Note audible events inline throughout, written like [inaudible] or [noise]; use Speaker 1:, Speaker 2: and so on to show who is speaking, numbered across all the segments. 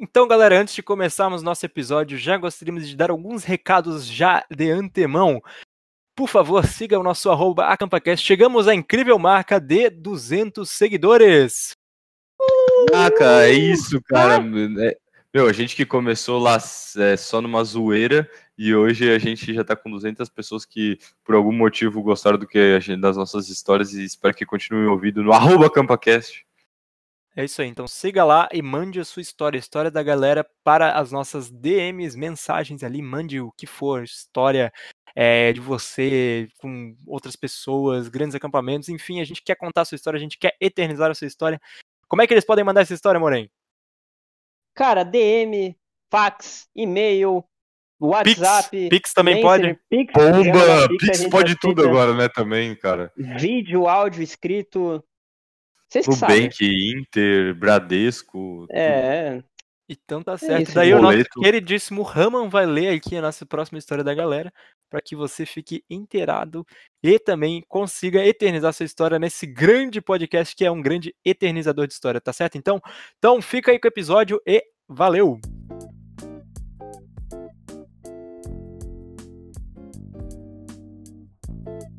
Speaker 1: Então, galera, antes de começarmos nosso episódio, já gostaríamos de dar alguns recados já de antemão. Por favor, siga o nosso arroba AcampaCast. Chegamos à incrível marca de 200 seguidores.
Speaker 2: Caraca, é isso, cara. É, meu, a gente que começou lá é, só numa zoeira e hoje a gente já tá com 200 pessoas que por algum motivo gostaram do que gente, das nossas histórias e espero que continuem ouvindo no arroba AcampaCast.
Speaker 1: É isso aí, então siga lá e mande a sua história, a história da galera para as nossas DMs, mensagens ali, mande o que for, história é, de você com outras pessoas, grandes acampamentos, enfim, a gente quer contar a sua história, a gente quer eternizar a sua história. Como é que eles podem mandar essa história, Moren?
Speaker 3: Cara, DM, fax, e-mail, WhatsApp.
Speaker 1: Pix, Pix também pode?
Speaker 2: Pix, Bomba! Pix, pode tudo agora, né, também, cara.
Speaker 3: Vídeo, áudio, escrito,
Speaker 2: vocês Nubank, Inter, Bradesco.
Speaker 3: É. Tudo.
Speaker 1: Então tá certo. É Daí boleto. o nosso queridíssimo Raman vai ler aqui a nossa próxima história da galera, para que você fique inteirado e também consiga eternizar sua história nesse grande podcast que é um grande eternizador de história, tá certo? Então, então fica aí com o episódio e valeu!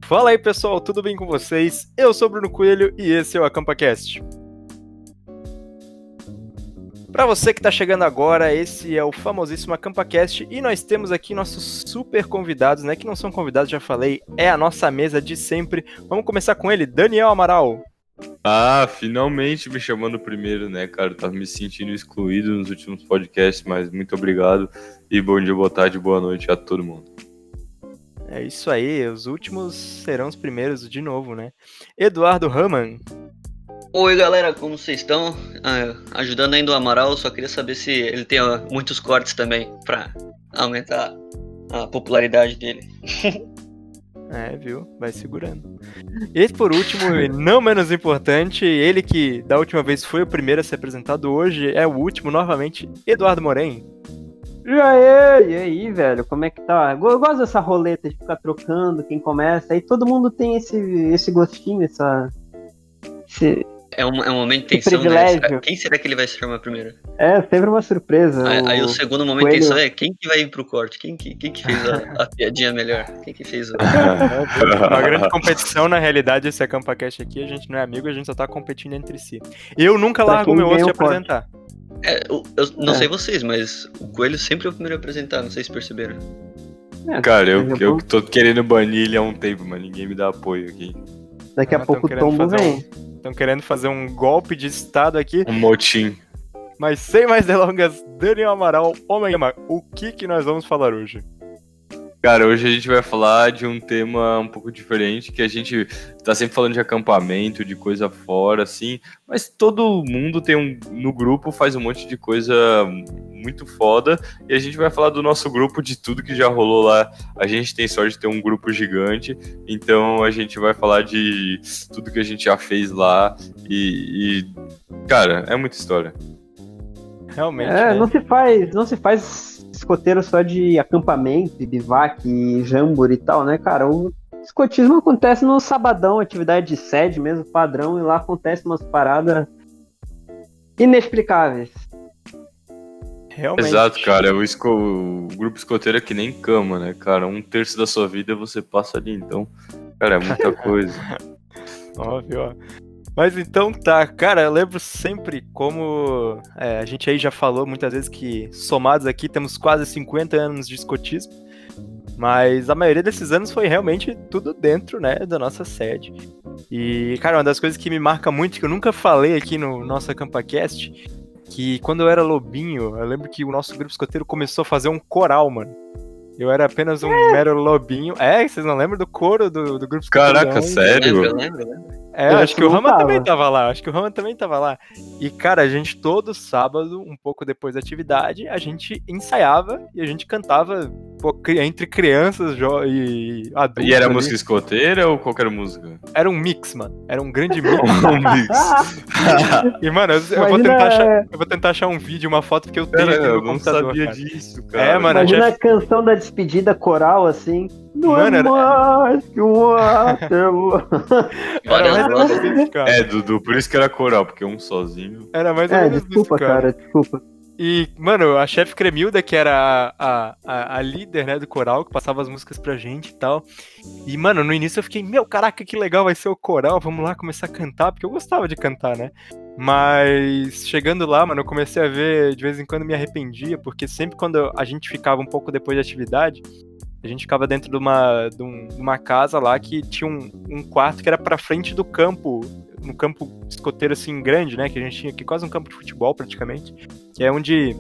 Speaker 1: Fala aí pessoal, tudo bem com vocês? Eu sou Bruno Coelho e esse é o AcampaCast. Para você que está chegando agora, esse é o famosíssimo AcampaCast e nós temos aqui nossos super convidados, né? Que não são convidados, já falei, é a nossa mesa de sempre. Vamos começar com ele, Daniel Amaral.
Speaker 2: Ah, finalmente me chamando primeiro, né, cara? Eu tava me sentindo excluído nos últimos podcasts, mas muito obrigado e bom dia, boa tarde, boa noite a todo mundo.
Speaker 1: É isso aí, os últimos serão os primeiros de novo, né? Eduardo Raman.
Speaker 4: Oi galera, como vocês estão? Ah, ajudando ainda o Amaral, só queria saber se ele tem muitos cortes também pra aumentar a popularidade dele. [laughs]
Speaker 1: É, viu? Vai segurando. E por último, e não menos importante, ele que da última vez foi o primeiro a ser apresentado, hoje é o último novamente, Eduardo Moren.
Speaker 3: E aí, e aí, velho, como é que tá? Eu gosto dessa roleta de ficar trocando quem começa. Aí todo mundo tem esse, esse gostinho, essa.
Speaker 4: Esse, é um, é um momento de tensão, né? Quem será que ele vai se chamar primeiro?
Speaker 3: É, sempre uma surpresa.
Speaker 4: Aí o, aí o segundo momento de tensão é quem que vai ir pro corte? Quem que, quem que fez a, a [laughs] piadinha melhor? Quem que fez o...
Speaker 1: Uma grande competição, na realidade, esse AcampaCast aqui, a gente não é amigo, a gente só tá competindo entre si. Eu nunca largo meu osso de apresentar.
Speaker 4: É, eu, eu não é. sei vocês, mas o Coelho sempre é o primeiro a apresentar, não sei se perceberam.
Speaker 2: É, Cara, eu, eu tô querendo banir ele há um tempo, mas ninguém me dá apoio aqui.
Speaker 3: Daqui a ah, pouco o tombo vem.
Speaker 1: Estão um, querendo fazer um golpe de estado aqui.
Speaker 2: Um motim.
Speaker 1: Mas sem mais delongas, Daniel Amaral, Homem o que, que nós vamos falar hoje?
Speaker 2: Cara, hoje a gente vai falar de um tema um pouco diferente, que a gente tá sempre falando de acampamento, de coisa fora, assim, mas todo mundo tem um. No grupo faz um monte de coisa muito foda, e a gente vai falar do nosso grupo, de tudo que já rolou lá. A gente tem sorte de ter um grupo gigante, então a gente vai falar de tudo que a gente já fez lá, e. e cara, é muita história.
Speaker 1: Realmente.
Speaker 3: É, né? não se faz. Não se faz escoteiro só de acampamento, bivac, jambor e tal, né, cara? O escotismo acontece no sabadão, atividade de sede mesmo, padrão, e lá acontece umas paradas inexplicáveis.
Speaker 2: Realmente. Exato, cara. O, esco... o grupo escoteiro é que nem cama, né, cara? Um terço da sua vida você passa ali, então, cara, é muita [laughs] coisa.
Speaker 1: Óbvio, ó. Mas então tá, cara, eu lembro sempre como é, a gente aí já falou muitas vezes que somados aqui temos quase 50 anos de escotismo, mas a maioria desses anos foi realmente tudo dentro, né, da nossa sede. E, cara, uma das coisas que me marca muito, que eu nunca falei aqui no nosso AcampaCast, que quando eu era lobinho, eu lembro que o nosso grupo escoteiro começou a fazer um coral, mano. Eu era apenas um é. mero lobinho. É, vocês não lembram do coro do, do grupo
Speaker 2: escoteiro? Caraca, sério?
Speaker 4: Eu lembro, eu lembro.
Speaker 1: É, eu acho que o Rama tava. também tava lá. Acho que o Rama também tava lá. E, cara, a gente todo sábado, um pouco depois da atividade, a gente ensaiava e a gente cantava pô, entre crianças e adultos.
Speaker 2: E era ali. música escoteira ou qualquer música?
Speaker 1: Era um mix, mano. Era um grande mix. [laughs] um mix. [laughs] e, mano, eu, eu vou tentar achar, é. eu vou tentar achar um vídeo, uma foto que eu tenho
Speaker 2: aqui no eu computador. Eu não sabia cara. disso, cara.
Speaker 3: É, mano. Imagina a, a canção da despedida coral, assim. Não Mano, é mais que um átomo. [laughs]
Speaker 2: É, Dudu, por isso que era coral, porque um sozinho.
Speaker 1: Era mais ou é,
Speaker 3: desculpa, cara. cara, desculpa.
Speaker 1: E, mano, a chefe Cremilda, que era a, a, a, líder, né, do coral, que passava as músicas pra gente e tal. E, mano, no início eu fiquei, meu, caraca, que legal vai ser o coral, vamos lá começar a cantar, porque eu gostava de cantar, né? Mas chegando lá, mano, eu comecei a ver, de vez em quando me arrependia, porque sempre quando a gente ficava um pouco depois da atividade, a gente ficava dentro de uma, de, uma casa lá que tinha um, um quarto que era pra frente do campo no campo escoteiro assim grande, né? Que a gente tinha aqui quase um campo de futebol praticamente, que é onde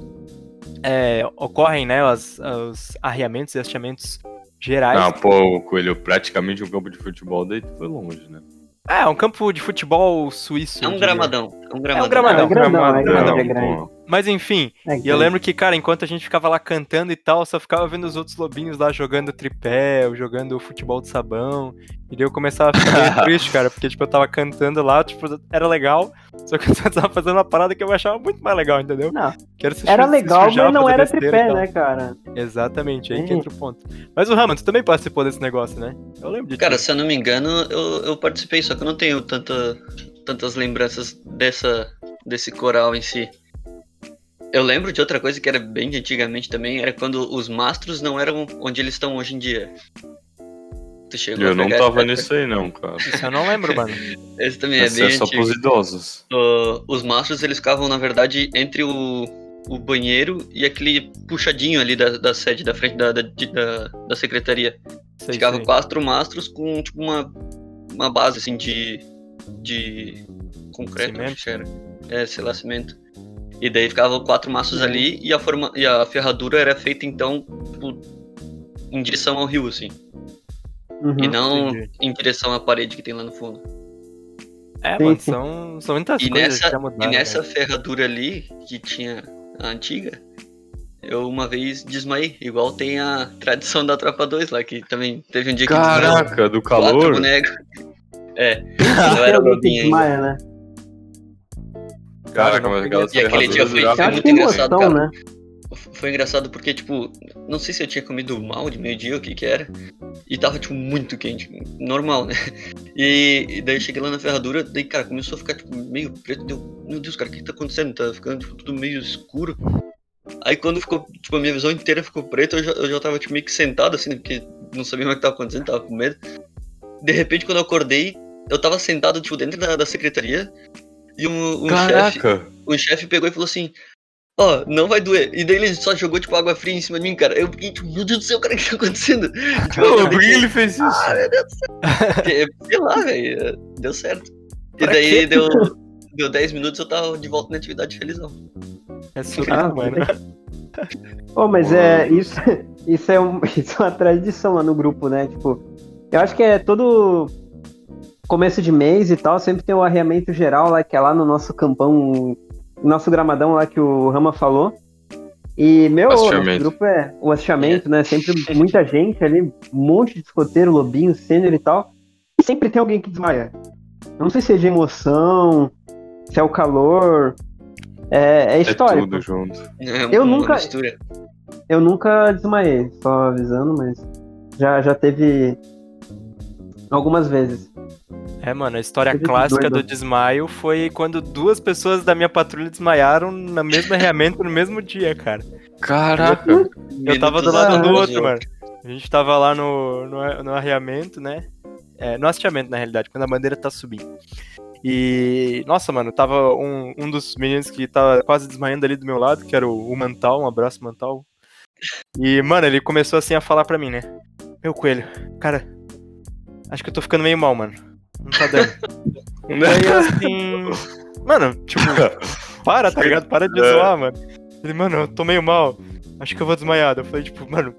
Speaker 1: é, ocorrem, né, os, os arriamentos e hasteamentos gerais.
Speaker 2: Ah, pô, Coelho, praticamente um campo de futebol, daí foi longe, né?
Speaker 1: É, um campo de futebol suíço.
Speaker 4: É um gramadão. É um gramadão. É um
Speaker 1: gramadão. É
Speaker 3: um gramadão, é
Speaker 1: gramadão.
Speaker 3: É grande.
Speaker 1: Mas enfim,
Speaker 3: É
Speaker 1: e eu lembro que, cara, enquanto a gente ficava lá cantando e tal, eu só ficava vendo os outros lobinhos lá jogando tripé, ou jogando futebol de sabão. E daí eu começava a ficar meio [laughs] triste, cara, porque, tipo, eu tava cantando lá, tipo, era legal, só que eu [laughs] tava fazendo uma parada que eu achava muito mais legal, entendeu?
Speaker 3: Não,
Speaker 1: Que era, se
Speaker 3: era
Speaker 1: se
Speaker 3: legal, mas não era tripé, né, cara?
Speaker 1: Exatamente, aí que
Speaker 3: Sim.
Speaker 1: entra o ponto. Mas o Raman, tu também participou desse negócio, né? Eu lembro de
Speaker 4: Cara, se eu não me engano, eu, eu participei, só que eu não tenho tanta, tantas lembranças dessa, desse coral em si. Eu lembro de outra coisa que era bem de antigamente também, era quando os mastros não eram onde eles estão hoje em dia. Tu chegou a
Speaker 2: Eu não tava nisso aí, não, cara.
Speaker 1: Isso eu não lembro, mano. [laughs]
Speaker 4: Esse também é
Speaker 2: Essa
Speaker 4: bem
Speaker 2: é só
Speaker 4: antigo.
Speaker 2: pros idosos.
Speaker 4: Uh, os mastros eles ficavam, na verdade, entre o, o banheiro e aquele puxadinho ali da, da sede, da frente da, da, da, da secretaria.
Speaker 1: Sei,
Speaker 4: Ficavam
Speaker 1: sei.
Speaker 4: quatro mastros com tipo uma, uma base assim de. de concreto,
Speaker 1: Cimento?
Speaker 4: acho que era. É, sei lá, cimento. E daí ficavam quatro mastros
Speaker 1: Uhum.
Speaker 4: ali e a, forma, e a ferradura era feita então tipo, em direção ao rio, assim.
Speaker 3: Uhum.
Speaker 4: e não
Speaker 1: entendi.
Speaker 4: em direção à parede que tem lá no fundo.
Speaker 1: É,
Speaker 3: Sim,
Speaker 1: mano,
Speaker 3: sim.
Speaker 1: são, são muitas
Speaker 4: E
Speaker 1: coisas
Speaker 4: nessa,
Speaker 1: que já
Speaker 4: e
Speaker 1: mudaram.
Speaker 4: nessa
Speaker 1: né?
Speaker 4: ferradura ali, que tinha a antiga, eu uma vez desmaiei. Igual tem a tradição da Tropa 2 lá, que também teve um dia que desmaiou
Speaker 2: Caraca, do
Speaker 4: quatro
Speaker 2: calor?
Speaker 4: bonecos. É, [laughs] eu era
Speaker 3: que
Speaker 4: bobinho ainda.
Speaker 3: desmaia, né?
Speaker 2: Caraca, mas aquelas
Speaker 4: E aquele dia foi-
Speaker 3: acho
Speaker 4: muito
Speaker 3: que
Speaker 4: engraçado,
Speaker 3: emoção,
Speaker 4: cara.
Speaker 3: né?
Speaker 4: Foi engraçado porque, tipo, não sei se eu tinha comido mal de meio-dia, o que que era. E tava, tipo, muito quente. Normal, né? [laughs] E, e daí eu cheguei lá na ferradura, daí, cara, começou a ficar, tipo, meio preto. Deu, meu Deus, cara, o que que tá acontecendo? Tá ficando, tipo, tudo meio escuro. Aí quando ficou, tipo, a minha visão inteira ficou preta, eu já, eu já tava, tipo, meio que sentado, assim, né? Porque não sabia mais o que tava acontecendo, tava com medo. De repente, quando eu acordei, eu tava sentado, tipo, dentro da, da secretaria. E um, um chefe
Speaker 2: Caraca!
Speaker 4: o chefe pegou e falou assim: Ó, não vai doer. E daí ele só jogou, tipo, água fria em cima de mim, cara. Eu fiquei, tipo, meu Deus do céu, cara, o que tá acontecendo? [laughs] Tipo,
Speaker 2: Pô, por que ele fez isso?
Speaker 4: ah, meu Deus do céu. [laughs] Porque, Sei lá, velho. Deu certo. E
Speaker 1: Pra
Speaker 4: daí
Speaker 1: quê?
Speaker 4: deu, deu 10 minutos eu tava de volta na atividade felizão.
Speaker 1: É
Speaker 3: Ah,
Speaker 1: mano.
Speaker 3: Pô, mas
Speaker 2: Mano.
Speaker 3: é isso, [laughs] isso é um, isso é uma tradição lá no grupo, né? Tipo, eu acho que é todo começo de mês e tal, sempre tem o arreamento geral lá, que é lá no nosso campão, nosso gramadão lá que o Rama falou. E, meu,
Speaker 2: Hasteamento.
Speaker 3: grupo é o hasteamento, né? Sempre [laughs] muita gente ali, um monte de escoteiro, lobinho, sênior e tal. E sempre tem alguém que desmaia. Eu não sei se é de emoção, se é o calor. É, é
Speaker 2: É
Speaker 3: histórico.
Speaker 2: tudo junto.
Speaker 4: É
Speaker 3: Eu
Speaker 4: uma
Speaker 3: nunca-
Speaker 4: mistura.
Speaker 3: Eu nunca desmaiei, só avisando, mas já, já teve algumas vezes.
Speaker 1: É, mano, a história
Speaker 3: de
Speaker 1: clássica
Speaker 3: doido.
Speaker 1: do desmaio foi quando duas pessoas da minha patrulha desmaiaram no mesmo arreamento no mesmo dia, cara.
Speaker 2: Caraca!
Speaker 1: Eu tava do lado do outro, mano. A gente tava lá no, no, no arreamento, né? É, no hasteamento, na realidade, quando a bandeira tá subindo. E, nossa, mano, tava um, um dos meninos que tava quase desmaiando ali do meu lado, que era o, o Mantal, um abraço, Mantal. E, mano, ele começou assim a falar pra mim, né? Meu coelho, cara, acho que eu tô ficando meio mal, mano. Não tá dando. Aí assim. Mano, tipo, para, tá ligado? Para de
Speaker 2: É.
Speaker 1: zoar, mano. Ele, mano, eu tô meio mal. Acho que eu vou desmaiar. Eu falei, tipo, mano,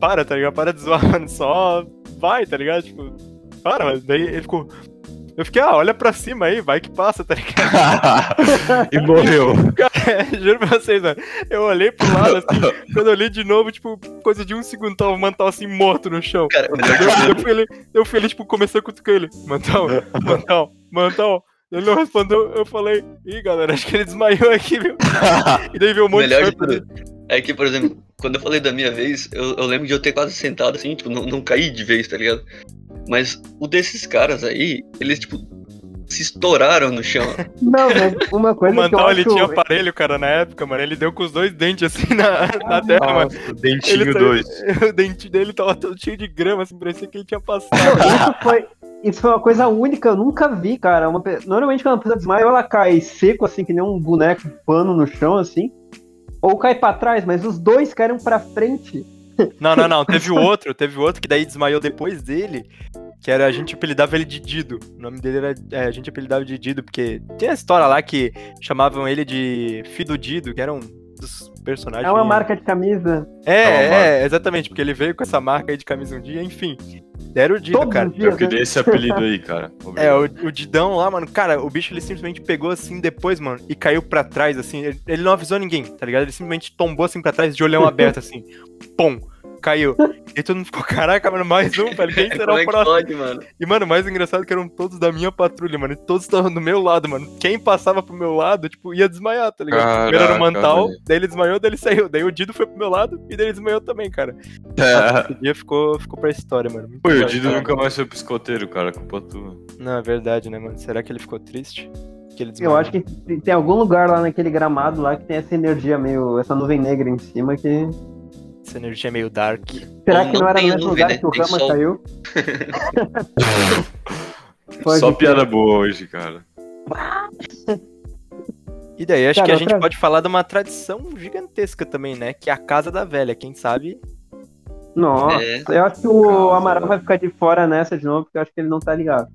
Speaker 1: para, tá ligado? Para de zoar, [laughs] mano. Só vai, tá ligado? Tipo, para, mas daí ele ficou. Eu fiquei, ah, olha pra cima aí, vai que passa, tá ligado? [laughs]
Speaker 2: e morreu.
Speaker 1: Cara, juro pra vocês, mano. Eu olhei pro lado, assim, quando eu olhei de novo, tipo, coisa de um segundo, tava o Mantal assim, morto no chão.
Speaker 4: Cara,
Speaker 1: Eu, eu, fui ali, eu fui ali, tipo, comecei a cutucar ele. Mantal, Mantal, Mantal. Ele não respondeu, eu falei, ih, galera, acho que ele desmaiou aqui, viu? E daí veio um monte
Speaker 4: melhor
Speaker 1: de coisa.
Speaker 4: tudo é que, por exemplo, quando eu falei da minha vez, eu, eu lembro de eu ter quase sentado assim, tipo, não, não caí de vez, tá ligado? Mas o desses caras aí, eles, tipo, se estouraram no chão. [laughs]
Speaker 3: Não, mas uma
Speaker 1: O
Speaker 3: coisa que eu
Speaker 1: Mantal, ele
Speaker 3: acho...
Speaker 1: tinha aparelho, cara, na época, mano. Ele deu com os dois dentes assim na, [laughs] na terra, mano.
Speaker 2: Nossa, dentinho
Speaker 1: Ele tá-
Speaker 2: 2. [laughs]
Speaker 1: O dente dele tava todo cheio de grama, assim, parecia que ele tinha passado.
Speaker 3: Isso foi, isso foi uma coisa única, eu nunca vi, cara. Uma pe- Normalmente quando uma pessoa desmaia, ela cai seco, assim, que nem um boneco pano no chão, assim. Ou cai pra trás, mas os dois caíram pra frente.
Speaker 1: Não, não, não. Teve outro, teve outro que daí desmaiou depois dele. Que era, a gente apelidava ele de Dido. O nome dele era. é, a gente apelidava de Dido, porque tem a história lá que chamavam ele de Fido Dido, que era um dos personagens.
Speaker 3: É uma marca de camisa.
Speaker 1: É,
Speaker 2: É
Speaker 1: é, exatamente, porque ele veio com essa marca aí de camisa um dia, enfim. Deram o Dido,
Speaker 3: Todos
Speaker 1: cara.
Speaker 3: dias.
Speaker 2: Eu queria esse apelido aí, cara. [laughs]
Speaker 1: É, o, o Didão lá, mano, cara, o bicho ele simplesmente pegou assim depois, mano, e caiu pra trás, assim. Ele, ele não avisou ninguém, tá ligado? Ele simplesmente tombou assim pra trás de olhão [laughs] aberto, assim. Pum! Caiu. E todo mundo ficou, caraca, mano, mais um, velho. Quem [laughs] será
Speaker 4: é
Speaker 1: o
Speaker 4: que
Speaker 1: próximo?
Speaker 4: pode, mano?
Speaker 1: E, mano, o mais engraçado é que eram todos da minha patrulha, mano. E todos estavam do meu lado, mano. Quem passava pro meu lado, tipo, ia desmaiar, tá ligado? Primeiro era o
Speaker 2: Caraca,
Speaker 1: Mantal,
Speaker 2: velho.
Speaker 1: daí ele desmaiou, daí ele saiu. Daí o Dido foi pro meu lado e daí ele desmaiou também, cara.
Speaker 2: É.
Speaker 1: Esse dia ficou, ficou pra história, mano. Muito
Speaker 2: Pô, e o Dido
Speaker 1: cara.
Speaker 2: nunca mais foi pro escoteiro, cara. Culpa tua.
Speaker 1: Não, é verdade, né, mano? Será que ele ficou triste? Que ele
Speaker 3: Eu acho que tem algum lugar lá naquele gramado lá que tem essa energia meio. essa nuvem negra em cima que.
Speaker 1: Essa energia é meio dark.
Speaker 3: Será que não
Speaker 4: não
Speaker 3: era no mesmo lugar
Speaker 4: né?
Speaker 3: que o
Speaker 4: Tem
Speaker 3: Rama
Speaker 4: sol.
Speaker 3: caiu? [laughs] Pode
Speaker 2: Só
Speaker 3: ser.
Speaker 2: piada boa hoje, cara. [laughs]
Speaker 1: E daí, acho
Speaker 3: Cara,
Speaker 1: que a gente pode falar de uma tradição gigantesca também, né? Que é a Casa da Velha, quem sabe?
Speaker 3: Nossa,
Speaker 4: É.
Speaker 3: eu acho que o. Amaral vai ficar de fora nessa de novo, porque eu acho que ele não tá ligado.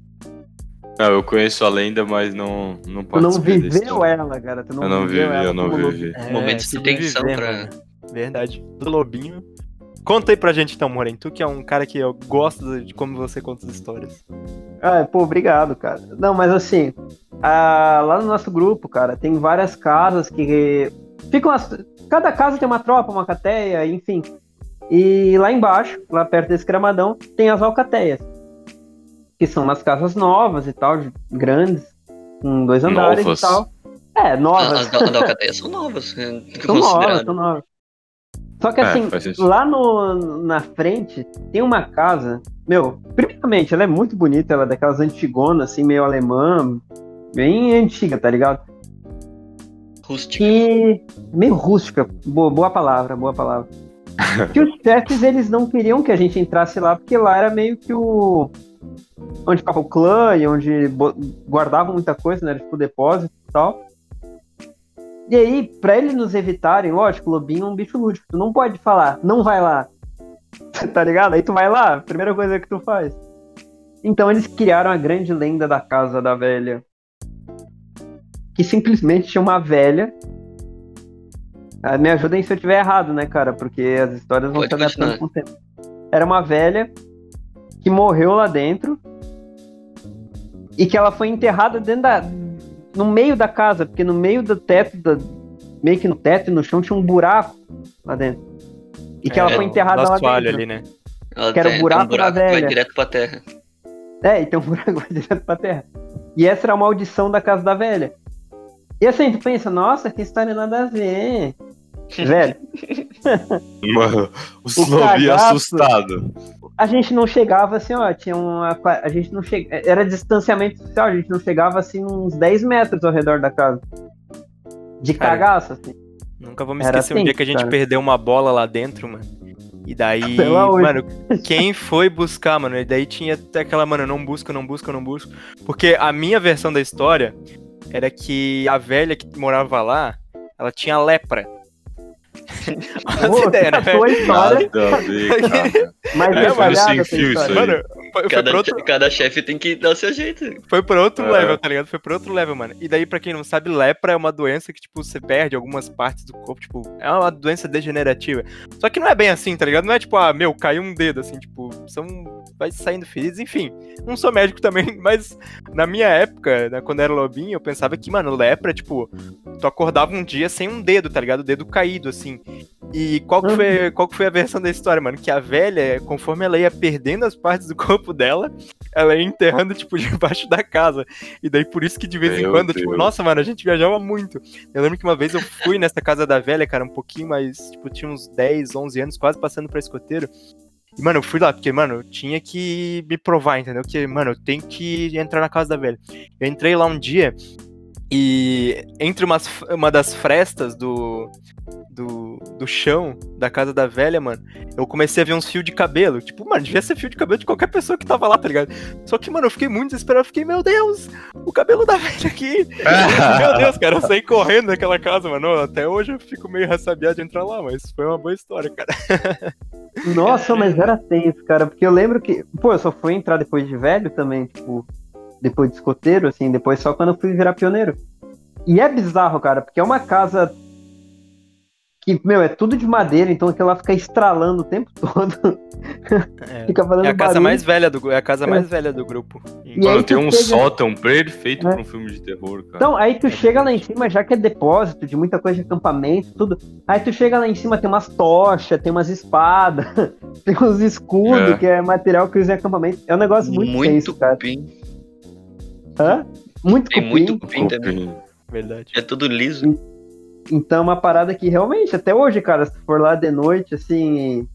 Speaker 2: Não, eu conheço a lenda, mas não, não
Speaker 3: Tu não viveu ela, cara. Tu não
Speaker 2: Eu não
Speaker 3: viveu
Speaker 2: vivi,
Speaker 3: ela
Speaker 2: eu não vivi.
Speaker 4: Momentos
Speaker 1: se
Speaker 4: de tensão pra-
Speaker 1: mano. Verdade. Do Lobinho. Conta aí pra gente então, Moren. Tu que é um cara que eu gosto de como você conta as histórias.
Speaker 3: Ah, pô, obrigado, cara. Não, mas assim, ah, lá no nosso grupo, cara, tem várias casas que ficam. as- Cada casa tem uma tropa, uma cateia, enfim. E lá embaixo, lá perto desse gramadão, tem as alcateias. Que são umas casas novas e tal, de- grandes, com dois andares
Speaker 2: Novas?
Speaker 3: e tal. É,
Speaker 4: As
Speaker 3: novas.
Speaker 4: da, da Alcateia são novas, [laughs] é,
Speaker 3: São novas, são novas. Só que
Speaker 2: É,
Speaker 3: assim, lá no, na frente tem uma casa. Meu, primeiramente, ela é muito bonita, ela é daquelas antigonas, assim, meio alemã, bem antiga, tá ligado?
Speaker 4: Rústica.
Speaker 3: Que. meio rústica, boa, boa palavra, boa palavra. [laughs] que os chefes, eles não queriam que a gente entrasse lá, porque lá era meio que o. onde ficava o clã e onde guardavam muita coisa, né? Tipo, depósito e tal. E aí, pra eles nos evitarem, lógico, o lobinho é um bicho lúdico. Tu não pode falar, não vai lá. [laughs] tá ligado? Aí tu vai lá, primeira coisa que tu faz. Então eles criaram a grande lenda da casa da velha. Que simplesmente tinha uma velha. Ah, me ajudem se eu tiver errado, né, cara? Porque as histórias vão se adaptando com o tempo. Era uma velha que morreu lá dentro. E que ela foi enterrada dentro da. No meio da casa, porque no meio do teto, da, meio que no teto e no chão tinha um buraco lá dentro. E que ela
Speaker 1: É,
Speaker 3: foi enterrada lá dentro.
Speaker 1: ali, né?
Speaker 4: Ela
Speaker 3: que era o buraco
Speaker 4: um buraco
Speaker 3: da
Speaker 4: que vai
Speaker 3: velha.
Speaker 4: direto pra terra.
Speaker 3: É, então o [laughs] buraco vai direto pra terra. E essa era a maldição da casa da velha. E assim, tu pensa, nossa, que história nada a ver. [laughs] Velho,
Speaker 2: Mano, [laughs] o
Speaker 3: cagaço.
Speaker 2: assustado.
Speaker 3: A gente não chegava assim, ó, tinha uma. A gente não chegava. Era distanciamento social, a gente não chegava assim uns 10 metros ao redor da casa. De
Speaker 1: Cara,
Speaker 3: cagaço, assim.
Speaker 1: Nunca vou me esquecer um
Speaker 3: assim,
Speaker 1: dia que a gente
Speaker 3: cara.
Speaker 1: perdeu uma bola lá dentro, mano. E daí, [laughs] mano, quem foi buscar, mano? E daí tinha até aquela, mano, não busca, não busca, não busca. Porque a minha versão da história era que a velha que morava lá, ela tinha lepra.
Speaker 3: Pô,
Speaker 1: ideia, né?
Speaker 3: a história,
Speaker 2: Nada a ver, cara.
Speaker 3: mas
Speaker 2: É,
Speaker 3: é,
Speaker 2: foi no sem fio isso aí.
Speaker 1: Mano, foi, foi
Speaker 4: Cada,
Speaker 1: outro,
Speaker 4: cada chefe tem que dar o seu jeito.
Speaker 1: Foi pra outro
Speaker 2: É.
Speaker 1: level, tá ligado? Foi pra outro level, mano. E daí, pra quem não sabe, lepra é uma doença que, tipo, você perde algumas partes do corpo, tipo, é uma doença degenerativa. Só que não é bem assim, tá ligado? Não é tipo, ah, meu, caiu um dedo, assim, tipo, são. Vai saindo feridas, enfim. Não sou médico também, [laughs] mas na minha época, né, quando era lobinho, eu pensava que, mano, lepra, tipo, tu acordava um dia sem um dedo, tá ligado? O dedo caído, assim. E qual que, foi, qual que foi a versão da história, mano? Que a velha, conforme ela ia perdendo as partes do corpo dela, ela ia enterrando, tipo, [laughs] debaixo da casa. E daí por isso que de vez em
Speaker 2: Meu
Speaker 1: quando, tipo,
Speaker 2: Deus.
Speaker 1: nossa, mano, a gente viajava muito. Eu lembro que uma vez eu fui nessa casa da velha, cara, um pouquinho mais, tipo, tinha uns 10, 11 anos, quase passando pra escoteiro. E, mano, eu fui lá, porque, mano, eu tinha que me provar, entendeu? Que, mano, eu tenho que entrar na casa da velha. Eu entrei lá um dia e entre umas, uma das frestas do, do, do chão da casa da velha, mano, eu comecei a ver uns fios de cabelo. Tipo, mano, devia ser fio de cabelo de qualquer pessoa que tava lá, tá ligado? Só que, mano, eu fiquei muito desesperado. Eu fiquei, meu Deus, o cabelo da [laughs] velha aqui. [laughs] meu Deus, cara, eu saí correndo daquela casa, mano. Até hoje eu fico meio ressabiado de entrar lá, mas foi uma boa história, cara. [laughs]
Speaker 3: Nossa, mas era tenso, cara, porque eu lembro que, pô, eu só fui entrar depois de velho também, tipo, depois de escoteiro, assim, depois só quando eu fui virar pioneiro. E é bizarro, cara, porque é uma casa que, meu, é tudo de madeira, então aquilo lá fica estralando o tempo todo.
Speaker 1: É,
Speaker 3: fica fazendo
Speaker 1: é a casa
Speaker 3: barulho.
Speaker 1: mais velha do, é a casa
Speaker 3: É.
Speaker 1: mais velha do grupo.
Speaker 3: E
Speaker 2: Mano, tem um
Speaker 3: chega-
Speaker 2: sótão perfeito
Speaker 3: É.
Speaker 2: pra um filme de terror, cara.
Speaker 3: Então, aí tu chega lá em cima, já que é depósito de muita coisa de acampamento, tudo. Aí tu chega lá em cima, tem umas tochas, tem umas espadas, [laughs] tem uns escudos,
Speaker 2: É.
Speaker 3: que é material que usa em acampamento. É um negócio muito,
Speaker 4: Muito
Speaker 3: tenso, cara. Hã? Muito
Speaker 4: Tem
Speaker 3: cupim.
Speaker 4: muito cupim também.
Speaker 2: Cupim.
Speaker 1: Verdade.
Speaker 4: É tudo liso.
Speaker 3: Então, é uma parada que realmente, até hoje, cara, se tu for lá de noite, assim,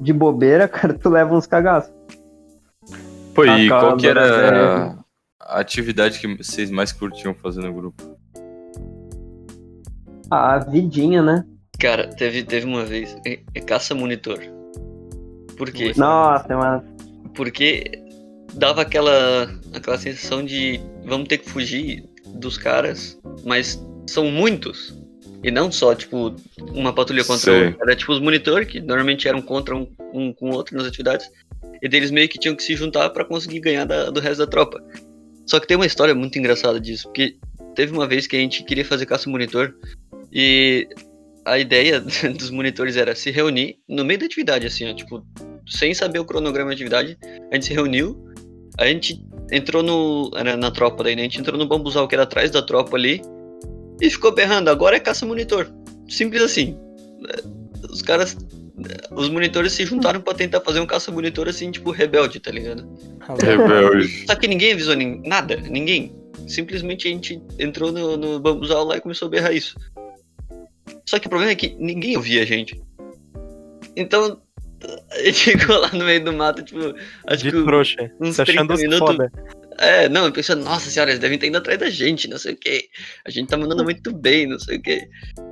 Speaker 3: de bobeira, [laughs] cara, tu leva uns cagaços.
Speaker 2: Pô,
Speaker 3: A
Speaker 2: e qual
Speaker 3: casa
Speaker 2: que era
Speaker 3: velha.
Speaker 2: a atividade que vocês mais curtiam fazer no grupo?
Speaker 3: Ah, vidinha, né?
Speaker 4: Cara, teve, teve uma vez. É, é caça monitor. Por quê?
Speaker 3: Nossa, mas.
Speaker 4: Porque dava aquela, aquela sensação de vamos ter que fugir dos caras, mas são muitos. E não só, tipo, uma patrulha contra
Speaker 2: Sei.
Speaker 4: outra. Era tipo os monitor, que normalmente eram contra um, um com o outro nas atividades. E deles meio que tinham que se juntar pra conseguir ganhar da- do resto da tropa. Só que tem uma história muito engraçada disso, porque teve uma vez que a gente queria fazer caça monitor e a ideia [laughs] dos monitores era se reunir no meio da atividade, assim, ó, tipo, sem saber o cronograma da atividade, a gente se reuniu, a gente entrou no. Era na tropa daí, né? A gente entrou no bambuzal que era atrás da tropa ali e ficou berrando, agora é caça monitor. Simples assim. Os caras. Os monitores se juntaram pra tentar fazer um caça monitor assim, tipo, rebelde, tá ligado? [laughs]
Speaker 2: Rebelde.
Speaker 4: Só que ninguém avisou nin- nada, ninguém. Simplesmente a gente entrou no, no bambuzal lá e começou a berrar isso. Só que o problema é que ninguém ouvia a gente. Então, [laughs] a gente ficou lá no meio do mato, tipo, acho
Speaker 1: De
Speaker 4: que
Speaker 1: trouxa.
Speaker 4: uns
Speaker 1: Se achando
Speaker 4: 30 minutos.
Speaker 1: foda.
Speaker 4: É, não, eu pensando, nossa senhora, eles devem estar indo atrás da gente, não sei o quê. A gente tá mandando muito bem, não sei o quê.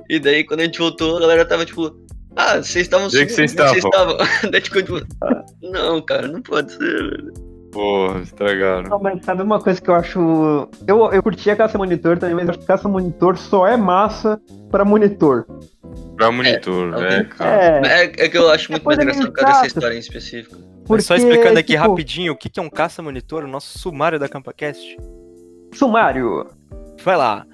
Speaker 4: E daí, quando a gente voltou, a galera tava tipo, ah, vocês estavam
Speaker 2: Onde é que vocês
Speaker 4: estavam? [laughs] daí ficou tipo, não, cara, não pode ser, velho.
Speaker 2: Pô, estragaram.
Speaker 3: Não, mas sabe uma coisa que eu acho. Eu, eu curti a caça monitor também, mas eu acho que caça monitor só é massa pra monitor.
Speaker 2: Pra monitor,
Speaker 4: É,
Speaker 2: é, cara.
Speaker 3: É,
Speaker 4: É, é que eu acho muito mais engraçado por causa dessa história em específico.
Speaker 1: Mas só
Speaker 3: porque,
Speaker 1: explicando aqui
Speaker 3: tipo,
Speaker 1: rapidinho o que que é um caça-monitor, o nosso sumário da CampaCast.
Speaker 3: Sumário.
Speaker 1: Vai lá.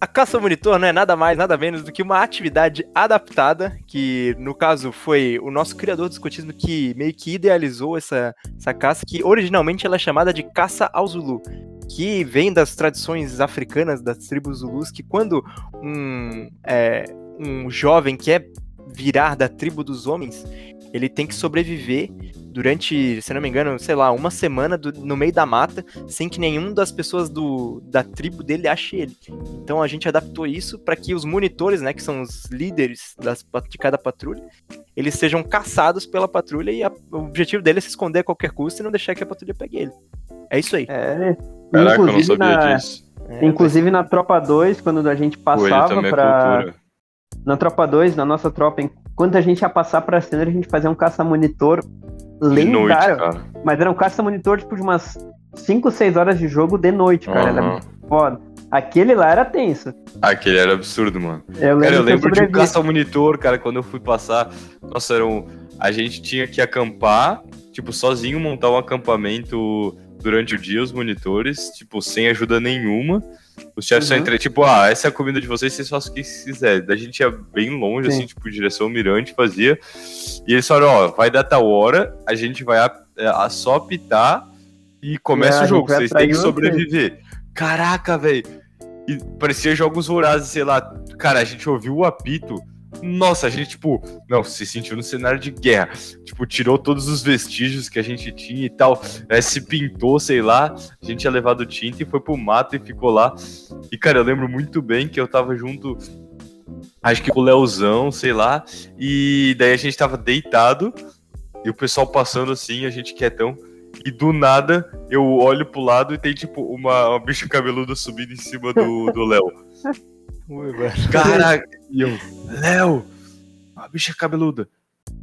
Speaker 1: A caça-monitor não é nada mais, nada menos do que uma atividade adaptada, que no caso foi o nosso criador do escotismo que meio que idealizou essa, essa caça, que originalmente ela é chamada de caça ao Zulu, que vem das tradições africanas das tribos Zulus, que quando um, é, um jovem quer virar da tribo dos homens, ele tem que sobreviver durante, se não me engano, sei lá, uma semana do- no meio da mata, sem que nenhum das pessoas do, da tribo dele ache ele. Então a gente adaptou isso para que os monitores, né, que são os líderes das, de cada patrulha, eles sejam caçados pela patrulha e a- o objetivo dele é se esconder a qualquer custo e não deixar que a patrulha pegue ele. É isso aí.
Speaker 3: É.
Speaker 2: Caraca, eu não
Speaker 3: inclusive
Speaker 2: sabia
Speaker 3: na,
Speaker 2: disso.
Speaker 1: É,
Speaker 3: inclusive na Tropa 2, quando a gente passava
Speaker 2: também é.
Speaker 3: Na Tropa 2, na nossa tropa, enquanto a gente ia passar pra cena, a gente fazia um caça-monitor
Speaker 2: noite,
Speaker 3: lendário.
Speaker 2: cara.
Speaker 3: mas era um caça-monitor, tipo, de umas 5, 6 horas de jogo de noite, cara. Era
Speaker 2: Aham.
Speaker 3: foda. Aquele lá era tenso.
Speaker 2: Aquele era absurdo, mano.
Speaker 3: Eu lembro,
Speaker 2: Cara, eu lembro de um caça-monitor, cara, quando eu fui passar. Nossa, era um... a gente tinha que acampar, tipo, sozinho montar um acampamento durante o dia, os monitores, tipo, sem ajuda nenhuma. Os chefes só
Speaker 3: Uhum.
Speaker 2: entram, tipo, ah, essa é a comida de vocês, vocês façam o que vocês quiserem. Daí a gente ia bem longe,
Speaker 3: Sim.
Speaker 2: assim, tipo, direção Mirante, fazia. E eles falaram, ó, vai dar tal hora, a gente vai a, a só apitar e começa
Speaker 3: É,
Speaker 2: o jogo, vocês têm que
Speaker 3: vocês.
Speaker 2: sobreviver. Caraca, velho. E parecia jogos vorazes, sei lá. Cara, a gente ouviu o apito. Nossa, a gente, tipo, não, se sentiu no cenário de guerra. Tipo, tirou todos os vestígios que a gente tinha e tal. né, se pintou, sei lá. A gente tinha levado tinta e foi pro mato e ficou lá. E, cara, eu lembro muito bem que eu tava junto acho que o Leozão, sei lá, e daí a gente tava deitado, e o pessoal passando assim, a gente quietão, e do nada eu olho pro lado e tem tipo uma, uma bicha cabeluda subindo em cima do do Léo. [laughs] E eu, Léo, a bicha cabeluda.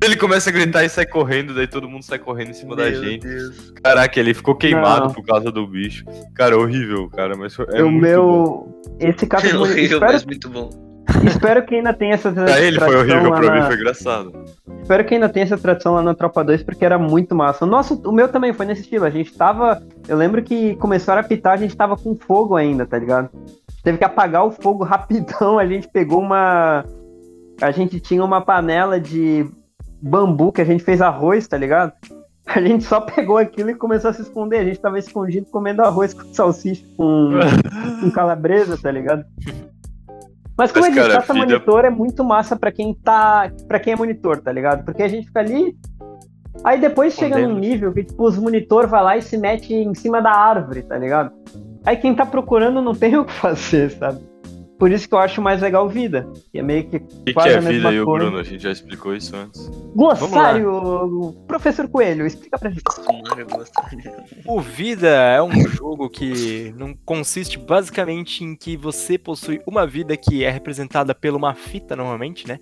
Speaker 2: Ele começa a gritar e sai correndo, daí todo mundo sai correndo em cima da
Speaker 4: Meu
Speaker 2: gente.
Speaker 4: Deus.
Speaker 2: Caraca, ele ficou queimado
Speaker 3: Não.
Speaker 2: por causa do bicho. Cara, horrível, cara, mas foi- é
Speaker 3: o
Speaker 2: muito bom.
Speaker 3: meu. Esse [laughs] caso
Speaker 4: É horrível,
Speaker 3: espero,
Speaker 4: mas muito bom.
Speaker 3: espero que ainda tenha essa
Speaker 2: Pra ele foi
Speaker 3: tradição
Speaker 2: horrível, pra mim
Speaker 3: na-
Speaker 2: foi engraçado.
Speaker 3: Espero que ainda tenha essa tradição lá na Tropa 2, porque era muito massa. O nosso, o meu também foi nesse estilo. A gente tava. Eu lembro que começaram a pitar, a gente tava com fogo ainda, tá ligado? Teve que apagar o fogo rapidão. A gente pegou uma. A gente tinha uma panela de bambu que a gente fez arroz, tá ligado? A gente só pegou aquilo e começou a se esconder. A gente tava escondido comendo arroz com salsicha, com, [laughs] com calabresa, tá ligado? Mas como
Speaker 2: Mas,
Speaker 3: caça
Speaker 2: vida-
Speaker 3: monitor é muito massa pra quem tá. para quem é monitor, tá ligado? Porque a gente fica ali. Aí depois chega num nível que, tipo, os monitor vai lá e se mete em cima da árvore, tá ligado? Aí quem tá procurando não tem [laughs] o que fazer, sabe? Por isso que eu acho mais legal vida. Que é meio que.
Speaker 2: O que, é
Speaker 3: a mesma
Speaker 2: vida aí. Bruno? A gente já explicou isso antes.
Speaker 3: Glossário! Professor Coelho, explica pra gente.
Speaker 1: O Vida é um jogo que não consiste basicamente em que você possui uma vida que é representada por uma fita normalmente, né?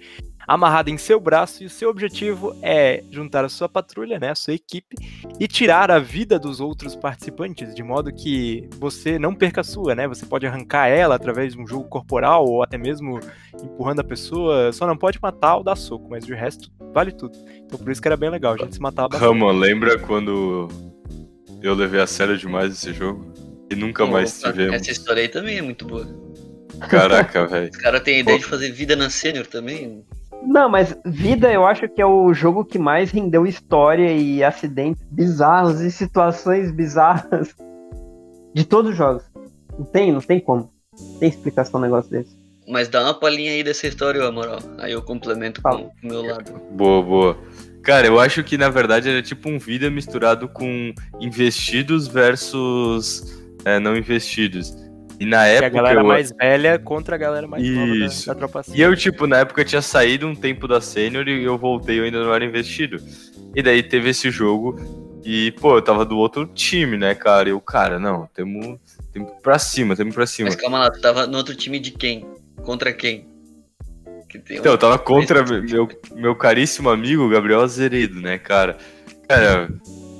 Speaker 1: Amarrada em seu braço e o seu objetivo é juntar a sua patrulha, né, a sua equipe e tirar a vida dos outros participantes, de modo que você não perca a sua, né? Você pode arrancar ela através de um jogo corporal ou até mesmo empurrando a pessoa, só não pode matar ou dar soco, mas de resto vale tudo. Então por isso que era bem legal, a gente se matava bastante.
Speaker 2: Rama, lembra quando eu levei a sério demais esse jogo? E nunca mais tivemos.
Speaker 4: Essa história aí também é muito boa.
Speaker 2: Caraca, velho.
Speaker 4: Os caras têm a ideia de fazer vida na sênior também.
Speaker 3: Não, mas Vida eu acho que é o jogo que mais rendeu história e acidentes bizarros e situações bizarras de todos os jogos. Não tem, não tem como. Não tem explicação um negócio desse.
Speaker 4: Mas dá uma palhinha aí dessa história, Amaral. Aí eu complemento com
Speaker 3: Fala.
Speaker 4: o meu lado.
Speaker 2: Boa, boa. Cara, eu acho que na verdade era tipo um vida misturado com investidos versus é, não investidos. E na
Speaker 1: Que
Speaker 2: época.
Speaker 1: a galera
Speaker 2: eu-
Speaker 1: mais velha contra a galera mais nova
Speaker 2: Isso.
Speaker 1: da, da tropa
Speaker 2: E eu, tipo, na época tinha saído um tempo da sênior e eu voltei, eu ainda não era investido. E daí teve esse jogo e, pô, eu tava do outro time, né, cara? E eu, cara, não, temos temos pra cima, temos pra cima.
Speaker 4: Mas calma lá, tu tava no outro time de quem? Contra quem? Que tem um-
Speaker 2: Então, eu tava contra meu, meu caríssimo amigo Gabriel Azeredo, né, cara? Cara,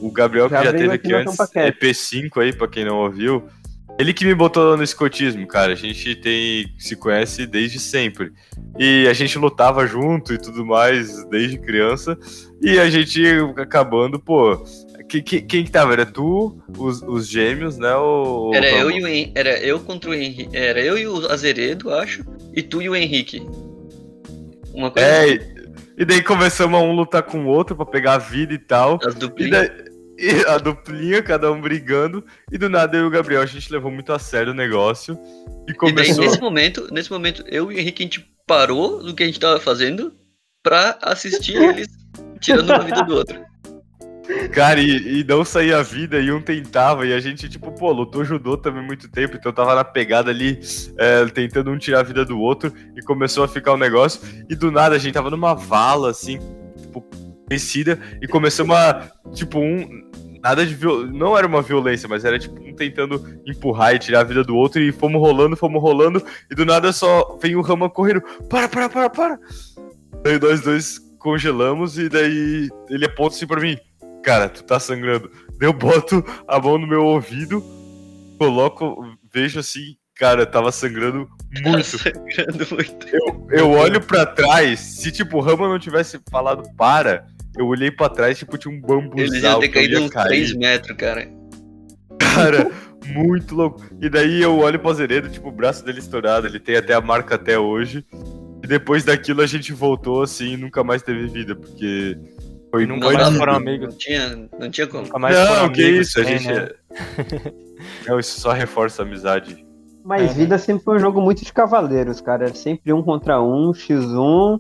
Speaker 2: o Gabriel que
Speaker 3: Já
Speaker 2: já teve
Speaker 3: aqui
Speaker 2: aqui antes,
Speaker 3: Tampacast.
Speaker 2: EP5 aí, pra quem não ouviu. Ele que me botou no escotismo, cara. A gente tem se conhece desde sempre. E a gente lutava junto e tudo mais desde criança. E a gente acabando, pô. que- que- quem que tava? Era tu, os, os gêmeos, né?
Speaker 4: Era eu, e o Hen- era eu contra o Henrique. Era eu e o Azeredo, acho. E tu e o Henrique. Uma coisa
Speaker 2: É,
Speaker 4: assim,
Speaker 2: e, daí começamos a um lutar com o outro pra pegar a vida e tal.
Speaker 4: as duplinhas.
Speaker 2: E a duplinha, cada um brigando. E do nada eu e o Gabriel, a gente levou muito a sério o negócio. E
Speaker 4: E daí,
Speaker 2: começou.
Speaker 4: nesse momento, nesse momento, eu e o Henrique, a gente parou do que a gente tava fazendo pra assistir eles tirando uma vida do outro.
Speaker 2: Cara, e, e não saía a vida, e um tentava, e a gente, tipo, pô, lutou judô também muito tempo, então tava na pegada ali, é, tentando um tirar a vida do outro, e começou a ficar um negócio, e do nada a gente tava numa vala, assim, descida, e começamos a, tipo, um. Nada de viol... Não era uma violência, mas era tipo um tentando empurrar e tirar a vida do outro, e fomos rolando, fomos rolando, e do nada só vem o Rama correndo. Para, para, para, para! Daí nós dois congelamos, e daí ele aponta assim pra mim cara, tu tá sangrando. Daí Eu boto a mão no meu ouvido, coloco, vejo assim, cara, tava sangrando
Speaker 4: Tá
Speaker 2: muito.
Speaker 4: sangrando muito.
Speaker 2: Eu, eu olho pra trás, se tipo o Rama não tivesse falado para, eu olhei pra trás, tipo, tinha um bambuzal
Speaker 4: Ele já ter caído uns
Speaker 2: cair.
Speaker 4: 3 metros, cara.
Speaker 2: Cara, muito louco. E daí eu olho pro Azeredo, tipo, o braço dele estourado, ele tem até a marca até hoje. E depois daquilo a gente voltou assim e nunca mais teve vida, porque foi
Speaker 1: Nunca
Speaker 2: foi
Speaker 1: mais
Speaker 2: de-
Speaker 1: foram
Speaker 4: não,
Speaker 1: amigos.
Speaker 4: Não tinha, não tinha como.
Speaker 1: Nunca mais foram
Speaker 2: Não, que
Speaker 1: amigos
Speaker 2: isso, a gente.
Speaker 1: né? [laughs]
Speaker 2: Não, isso só reforça a amizade.
Speaker 3: Mas
Speaker 1: É.
Speaker 3: Vida sempre foi um jogo muito de cavaleiros, cara. Sempre um contra um, x1.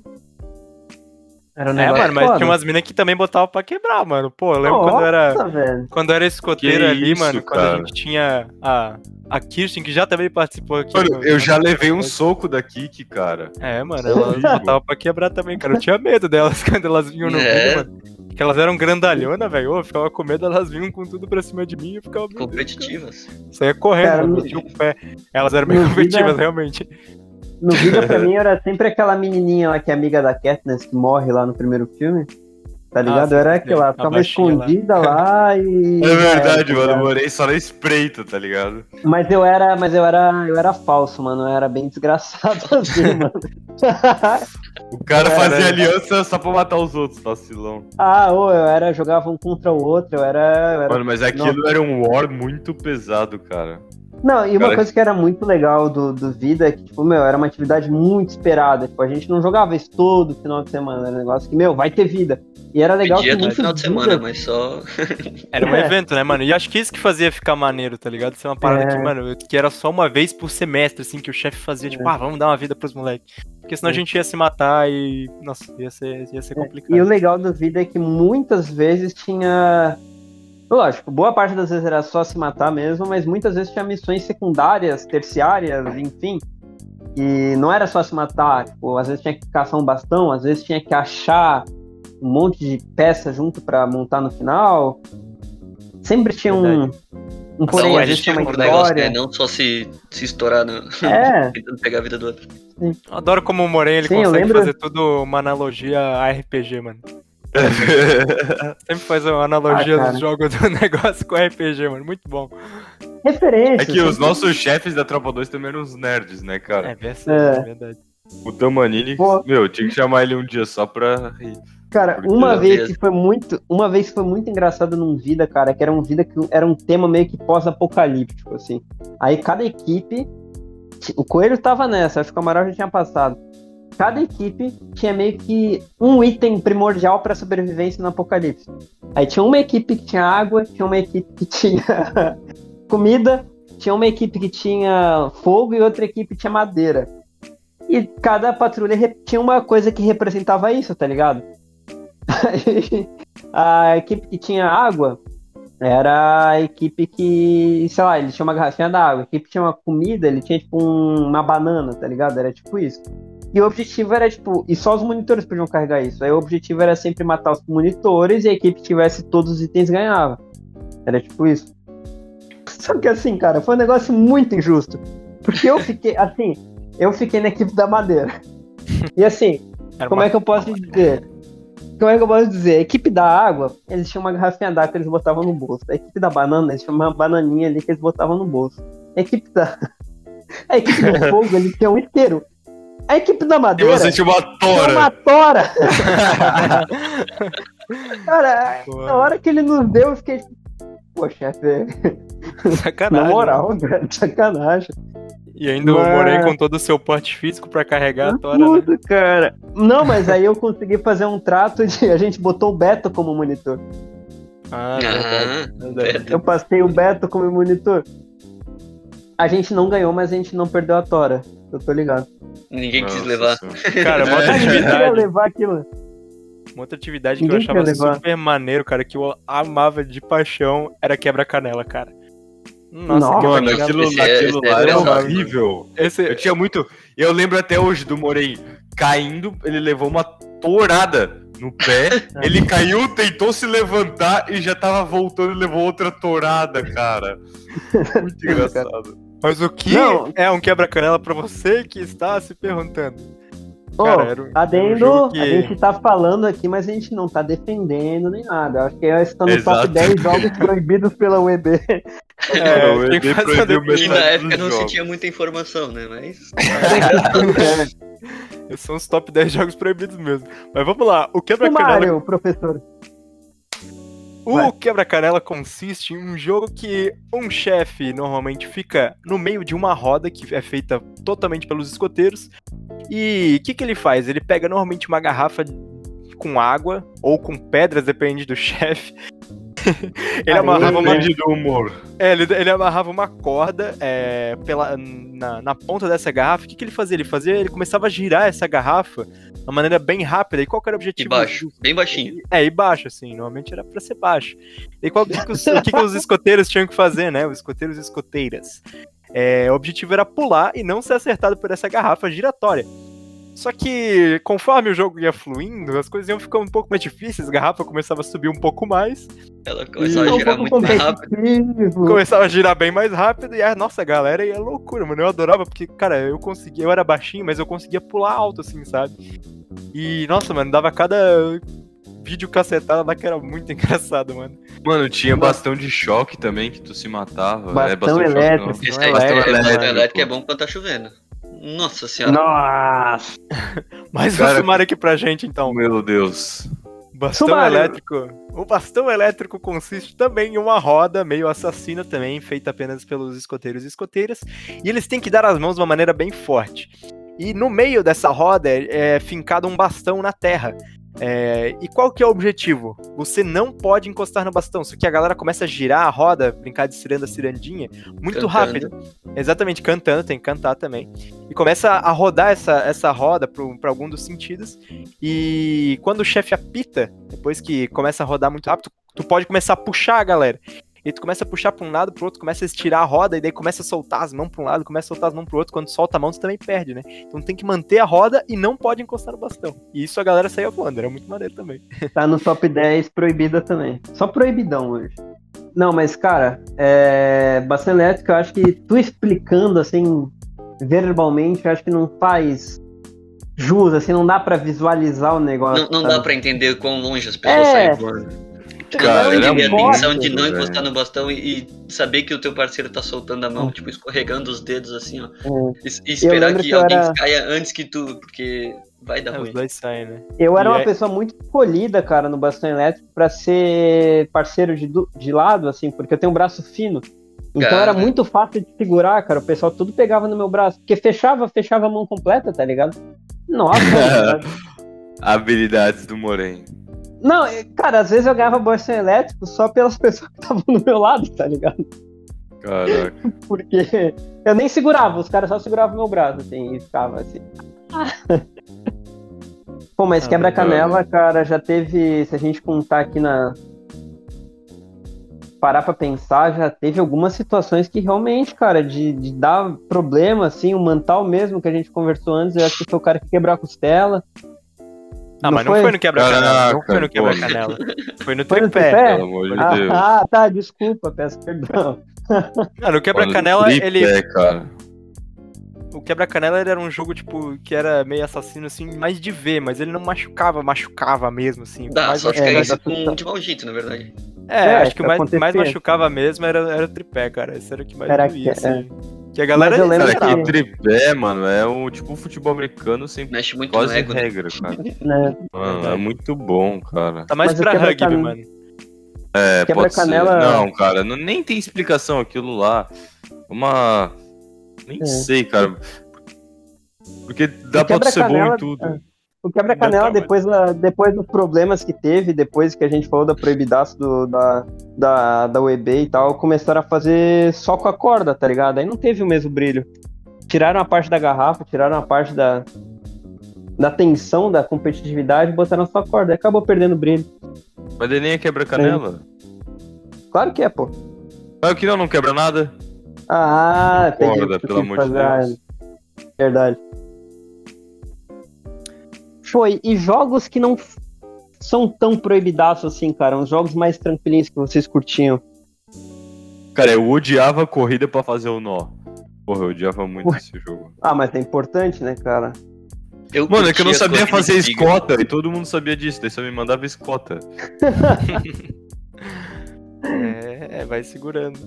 Speaker 3: Era um
Speaker 1: É, mano, mas
Speaker 3: foda.
Speaker 1: tinha umas minas que também botavam pra quebrar, mano. Pô, eu lembro quando eu era.
Speaker 3: Nossa, velho.
Speaker 1: Quando eu era escoteiro
Speaker 2: Que
Speaker 1: ali,
Speaker 2: isso,
Speaker 1: mano, quando a
Speaker 2: cara.
Speaker 1: gente tinha a, a Kirsten, que já também participou aqui.
Speaker 2: Mano,
Speaker 1: no-
Speaker 2: eu já levei um soco da Kiki, cara.
Speaker 1: É, mano, elas
Speaker 2: Horrível.
Speaker 1: botavam pra quebrar também, cara. Eu tinha medo delas [laughs] quando elas vinham no
Speaker 4: É.
Speaker 1: vídeo, mano. Porque elas eram grandalhona, velho. Eu ficava com medo, elas vinham com tudo pra cima de mim e eu ficava.
Speaker 4: Competitivas.
Speaker 1: cara. Saía correndo,
Speaker 3: Cara,
Speaker 1: mano, o pé. Elas eram bem competitivas,
Speaker 3: vida-
Speaker 1: realmente.
Speaker 3: No vídeo, pra mim, [laughs] era sempre aquela menininha lá que é amiga da Katniss, que morre lá no primeiro filme. Tá ligado?
Speaker 1: sim,
Speaker 3: era aquela, ficava
Speaker 1: baixinha lá.
Speaker 3: escondida lá, [laughs] e.
Speaker 2: É verdade,
Speaker 3: tá
Speaker 2: mano. Eu morei só na espreita, tá ligado?
Speaker 3: Mas eu era, mas eu era, eu era falso, mano. Eu era bem desgraçado [laughs] assim, mano.
Speaker 2: O cara
Speaker 3: É,
Speaker 2: fazia
Speaker 1: né?
Speaker 2: aliança só pra matar os outros, vacilão.
Speaker 3: ah, ô, eu era, jogava um contra o outro, eu era. eu era-
Speaker 2: Mano, mas aquilo era um war muito pesado, cara.
Speaker 3: Não, e uma
Speaker 2: Cara,
Speaker 3: coisa que era muito legal do, do Vida é que, tipo, meu, era uma atividade muito esperada. Tipo, a gente não jogava isso todo final de semana. Era um negócio que, meu, vai ter vida. E era legal que
Speaker 4: todo
Speaker 3: muitos
Speaker 4: final de
Speaker 3: Vida-
Speaker 4: semana, mas só. [laughs]
Speaker 1: Era um
Speaker 3: É.
Speaker 1: evento, né, mano? E acho que isso que fazia ficar maneiro, tá ligado? Ser uma parada
Speaker 3: É.
Speaker 1: que, mano, que era só uma vez por semestre, assim, que o chefe fazia, tipo,
Speaker 3: É.
Speaker 1: ah, vamos dar uma vida pros moleques. Porque senão a
Speaker 3: É.
Speaker 1: gente ia se matar e. Nossa, ia ser, ia ser complicado.
Speaker 3: E o legal do Vida é que muitas vezes tinha. Lógico, boa parte das vezes era só se matar mesmo, mas muitas vezes tinha missões secundárias, terciárias, enfim. E não era só se matar, tipo, às vezes tinha que caçar um bastão, às vezes tinha que achar um monte de peça junto pra montar no final. Sempre tinha um,
Speaker 1: Verdade.
Speaker 3: um porém,
Speaker 4: Não,
Speaker 3: às
Speaker 4: a
Speaker 3: vezes
Speaker 4: gente
Speaker 3: tinha uma
Speaker 4: um negócio,
Speaker 3: história.
Speaker 4: né? Não só se, se estourar no... [laughs]
Speaker 3: É.
Speaker 4: tentando pegar a vida do outro.
Speaker 1: Eu Adoro como o Moren ele
Speaker 3: Sim,
Speaker 1: consegue
Speaker 3: lembro-
Speaker 1: fazer tudo uma analogia a RPG, mano. [laughs] Sempre faz uma analogia
Speaker 3: Ah,
Speaker 1: jogos do [laughs] negócio com RPG, mano. Muito bom.
Speaker 3: Referência.
Speaker 2: É que os nossos chefes da Tropa 2 também eram uns nerds, né, cara?
Speaker 1: É verdade.
Speaker 3: É.
Speaker 1: É verdade.
Speaker 2: O Tamanini,
Speaker 3: Pô.
Speaker 2: meu, tinha que chamar ele um dia só pra rir.
Speaker 3: Cara,
Speaker 2: Porque
Speaker 3: uma vez que foi muito, uma vez que foi muito engraçado num vida, cara, que era um vida que era um tema meio que pós-apocalíptico, assim. Aí cada equipe, o Coelho tava nessa, acho que o Amaral já tinha passado. Cada equipe tinha meio que um item primordial pra sobrevivência no apocalipse. Aí tinha uma equipe que tinha água, tinha uma equipe que tinha [laughs] comida, tinha uma equipe que tinha fogo e outra equipe tinha madeira. E cada patrulha tinha uma coisa que representava isso, tá ligado? [laughs] A equipe que tinha água era a equipe que, sei lá, ele tinha uma garrafinha d'água. A equipe que tinha uma comida, ele tinha tipo um- uma banana, tá ligado? Era tipo isso. E o objetivo era, tipo, e só os monitores podiam carregar isso. Aí o objetivo era sempre matar os monitores e a equipe que tivesse todos os itens ganhava. Era tipo isso. Só que assim, cara, foi um negócio muito injusto. Porque eu fiquei, [laughs] assim, eu fiquei na equipe da madeira. E assim,
Speaker 1: Era
Speaker 3: como
Speaker 1: uma-
Speaker 3: é que eu posso dizer? Como é que eu posso dizer? A equipe da água, eles tinham uma garrafinha d'água que eles botavam no bolso. A equipe da banana, eles tinham uma bananinha ali que eles botavam no bolso. A equipe da. [laughs] A equipe do [laughs] fogo, eles tinham um isqueiro. A equipe da
Speaker 2: E
Speaker 3: madeira
Speaker 2: você tinha uma tora.
Speaker 3: uma tora. [laughs] Cara,
Speaker 1: Pô.
Speaker 3: na hora que ele nos deu, eu fiquei pô, chefe,
Speaker 1: Sacanagem.
Speaker 3: na moral,
Speaker 1: mano. [laughs]
Speaker 3: cara, sacanagem.
Speaker 1: E ainda o
Speaker 3: Mas-
Speaker 1: Moren com todo o seu porte físico pra carregar a tora, né?
Speaker 3: Puta, cara. Não, mas aí eu consegui fazer um trato de. A gente botou o Beto como monitor.
Speaker 1: Ah, verdade.
Speaker 4: Ah,
Speaker 1: verdade.
Speaker 3: Eu passei o Beto como monitor. A gente não ganhou, mas a gente não perdeu a Tora. Eu tô ligado.
Speaker 4: ninguém quis
Speaker 2: Nossa
Speaker 4: levar.
Speaker 2: Senhora. [laughs]
Speaker 1: Cara, [laughs] uma
Speaker 2: É.
Speaker 1: outra atividade,
Speaker 3: levar aquilo.
Speaker 1: uma outra atividade que eu
Speaker 3: Ninguém
Speaker 1: achava
Speaker 3: levar.
Speaker 1: super maneiro, cara, que eu amava de paixão, era quebra-canela, cara. Nossa,
Speaker 3: Nossa.
Speaker 2: Mano, aquilo,
Speaker 4: Esse é-
Speaker 2: aquilo
Speaker 4: esse é
Speaker 2: lá era
Speaker 4: engraçado,
Speaker 2: horrível.
Speaker 1: Esse,
Speaker 2: Eu tinha muito. Eu lembro até hoje do Morei caindo, ele levou uma torada no pé, [laughs] ele caiu, tentou se levantar e já tava voltando e levou outra torada, cara. Muito engraçado.
Speaker 1: Mas o que
Speaker 3: Não.
Speaker 1: é um quebra-canela pra você que está se perguntando?
Speaker 3: Ô,
Speaker 1: Cara, um- um
Speaker 3: adendo,
Speaker 1: jogo que-
Speaker 3: a gente tá falando aqui, mas a gente não tá defendendo nem nada. Eu Acho que esse tá no
Speaker 2: Exato.
Speaker 3: top 10 jogos [laughs] proibidos pela UEB.
Speaker 1: É,
Speaker 2: o
Speaker 1: tem que
Speaker 2: EB
Speaker 1: fazer
Speaker 2: proibiu
Speaker 4: E na época não se tinha muita informação, né? Mas.
Speaker 1: Esses [laughs] são os top 10 jogos proibidos mesmo. Mas vamos lá, o
Speaker 3: o
Speaker 1: quebra-canela
Speaker 3: Mario, professor.
Speaker 1: O quebra-canela consiste em um jogo que um chefe normalmente fica no meio de uma roda que é feita totalmente pelos escoteiros. E o que, que ele faz? Ele pega normalmente uma garrafa com água ou com pedras, depende do [laughs] chefe. [laughs] ele
Speaker 3: Ah,
Speaker 1: amarrava uma
Speaker 2: do humor.
Speaker 1: É, ele, ele amarrava uma corda é, pela, na, na ponta dessa garrafa. O que, que ele fazia? Ele fazia, ele começava a girar essa garrafa de uma maneira bem rápida. E qual que era o
Speaker 4: E
Speaker 1: objetivo?
Speaker 4: baixo, bem baixinho.
Speaker 1: É, e baixo, assim. Normalmente era pra ser baixo. E qual, o que, que os, o que, que os escoteiros tinham que fazer, né? Os escoteiros e escoteiras. É, o objetivo era pular e não ser acertado por essa garrafa giratória. Só que, conforme o jogo ia fluindo, as coisas iam ficando um pouco mais difíceis, a garrafa começava a subir um pouco mais,
Speaker 4: Ela começava
Speaker 3: É
Speaker 4: a
Speaker 3: um
Speaker 4: girar
Speaker 3: pouco
Speaker 4: muito mais rápido.
Speaker 1: começava a girar bem mais rápido e a nossa galera ia loucura, mano. Eu adorava porque, cara, eu conseguia, eu era baixinho, mas eu conseguia pular alto, assim, sabe? E, nossa, mano, dava cada vídeo cacetada lá que era muito [laughs] engraçado, mano.
Speaker 2: Mano, tinha bastão de choque também, que tu se matava.
Speaker 3: Bastão
Speaker 2: bastão de choque,
Speaker 3: elétrico.
Speaker 2: não.
Speaker 4: Esse aí,
Speaker 1: Bastão
Speaker 4: é,
Speaker 2: elétrico,
Speaker 4: elétrico é bom quando tá chovendo. Nossa senhora.
Speaker 3: Nossa! [laughs]
Speaker 1: Mais um
Speaker 2: Cara,
Speaker 1: sumário aqui pra gente, então.
Speaker 2: Meu Deus.
Speaker 1: Bastão
Speaker 3: Sumário.
Speaker 1: elétrico. O bastão elétrico consiste também em uma roda meio assassina também, feita apenas pelos escoteiros e escoteiras. E eles têm que dar as mãos de uma maneira bem forte. E no meio dessa roda é, é fincado um bastão na terra. É, e qual que é o objetivo? Você não pode encostar no bastão, só que a galera começa a girar a roda, brincar de ciranda cirandinha, muito
Speaker 4: Cantando.
Speaker 1: rápido. Exatamente, cantando, tem que cantar também. E começa a rodar essa, essa roda para algum dos sentidos. E quando o chefe apita, depois que começa a rodar muito rápido, tu pode começar a puxar a galera. E tu começa a puxar pra um lado, pro outro, começa a estirar a roda, e daí começa a soltar as mãos pra um lado, começa a soltar as mãos pro outro. Quando solta a mão, tu também perde, né? Então tem que manter a roda e não pode encostar no bastão. E isso a galera saía voando, era muito maneiro também. [laughs]
Speaker 3: Tá no top 10 proibida também. Só proibidão hoje. Não, mas, cara, é... bastão elétrico, eu acho que tu explicando assim, verbalmente, eu acho que não faz jus, assim, não dá pra visualizar o negócio.
Speaker 4: Não, não dá pra entender quão longe as pessoas
Speaker 3: É.
Speaker 4: saem voando.
Speaker 2: Cara, era
Speaker 4: entender a
Speaker 3: muito
Speaker 4: tensão de não
Speaker 2: velho.
Speaker 4: encostar no bastão e, e saber que o teu parceiro tá soltando a mão,
Speaker 3: Hum.
Speaker 4: tipo, escorregando os dedos assim, ó.
Speaker 3: É.
Speaker 4: E, e esperar que,
Speaker 3: que
Speaker 4: alguém
Speaker 3: era-
Speaker 4: caia antes que tu, porque vai dar
Speaker 1: É, os
Speaker 4: ruim.
Speaker 1: dois saem, né?
Speaker 3: Eu era
Speaker 1: E
Speaker 3: uma
Speaker 1: é-
Speaker 3: pessoa muito escolhida, cara, no bastão elétrico pra ser parceiro de, de lado, assim, porque eu tenho um braço fino. Então
Speaker 4: Cara.
Speaker 3: era muito fácil de segurar, cara. O pessoal tudo pegava no meu braço. Porque fechava, fechava a mão completa, tá ligado? Nossa. [laughs]
Speaker 2: Habilidades do Moren.
Speaker 3: Não, cara, às vezes eu ganhava bastão elétrico só pelas [laughs] pessoas que estavam do meu lado, tá ligado?
Speaker 2: Caraca. [laughs]
Speaker 3: Porque eu nem segurava, os caras só seguravam meu braço, assim, e ficava assim. [laughs] Pô, mas
Speaker 1: Ah,
Speaker 3: quebra-canela, cara, já teve. Se a gente contar aqui na. Parar pra pensar, já teve algumas situações que realmente, cara, de, de dar problema, assim, o Mantal mesmo que a gente conversou antes, eu acho que foi o cara que quebrou a costela.
Speaker 1: Ah,
Speaker 3: Não
Speaker 1: mas não
Speaker 3: foi?
Speaker 1: foi no quebra-canela. Não foi no quebra-canela. Foi no
Speaker 3: Foi no
Speaker 1: tripé.
Speaker 2: Pelo amor de
Speaker 3: Ah,
Speaker 2: Deus.
Speaker 3: ah, tá, desculpa, peço perdão. [laughs]
Speaker 1: Ah, no quebra-canela, ele.
Speaker 2: cara.
Speaker 1: O quebra-canela era um jogo, tipo, que era meio assassino, assim, mais de ver, mas ele não machucava, machucava mesmo, assim.
Speaker 4: Dá,
Speaker 1: mais
Speaker 4: só que
Speaker 3: é,
Speaker 4: é isso
Speaker 3: dar
Speaker 4: com de mau jeito, na verdade.
Speaker 1: É,
Speaker 3: É,
Speaker 1: acho que o mais, mais machucava mesmo era, era o tripé, cara. Esse era o que mais
Speaker 3: Era
Speaker 1: doía,
Speaker 3: que-
Speaker 1: assim. Que a galera.
Speaker 3: Mas eu lembro
Speaker 2: Cara,
Speaker 3: que-
Speaker 2: tripé, mano, é o tipo o futebol americano sem
Speaker 4: Mexe muito
Speaker 2: quase
Speaker 4: ego, né?
Speaker 2: regra, cara. [laughs]
Speaker 3: Né?
Speaker 2: Mano, é muito bom, cara.
Speaker 1: Tá mais
Speaker 3: Mas
Speaker 1: pra rugby,
Speaker 3: quebra-can-
Speaker 1: mano.
Speaker 2: É, pode ser.
Speaker 3: Quebra-canela-
Speaker 2: Não, cara, não, nem tem explicação aquilo lá. Uma. Nem
Speaker 3: É.
Speaker 2: sei, cara. Porque dá pra ser bom em tudo.
Speaker 3: O quebra-canela,
Speaker 1: tá,
Speaker 3: depois, da- depois dos problemas que teve, depois que a gente falou da proibidaço do, da, da, da UEB e tal, começaram a fazer só com a corda, tá ligado? Aí não teve o mesmo brilho. Tiraram a parte da garrafa, tiraram a parte da, da tensão, da competitividade, botaram só a corda. Aí acabou perdendo o brilho.
Speaker 2: Mas ele nem é quebra-canela.
Speaker 3: Claro que é, pô.
Speaker 2: Mas o que não, não quebra nada?
Speaker 3: Ah,
Speaker 2: Corda, pelo amor de. Deus.
Speaker 3: Ah, Verdade. Foi. E jogos que não são tão proibidaços assim, cara. Uns jogos mais tranquilinhos que vocês curtiam.
Speaker 2: Cara, eu odiava a corrida pra fazer o nó. Porra, eu odiava muito
Speaker 3: Ué.
Speaker 2: esse jogo.
Speaker 3: Ah, mas é importante, né, cara?
Speaker 4: Eu
Speaker 2: Mano, é que eu não sabia fazer escota e todo mundo sabia disso, daí só me mandava escota. [laughs]
Speaker 1: É, é, vai segurando.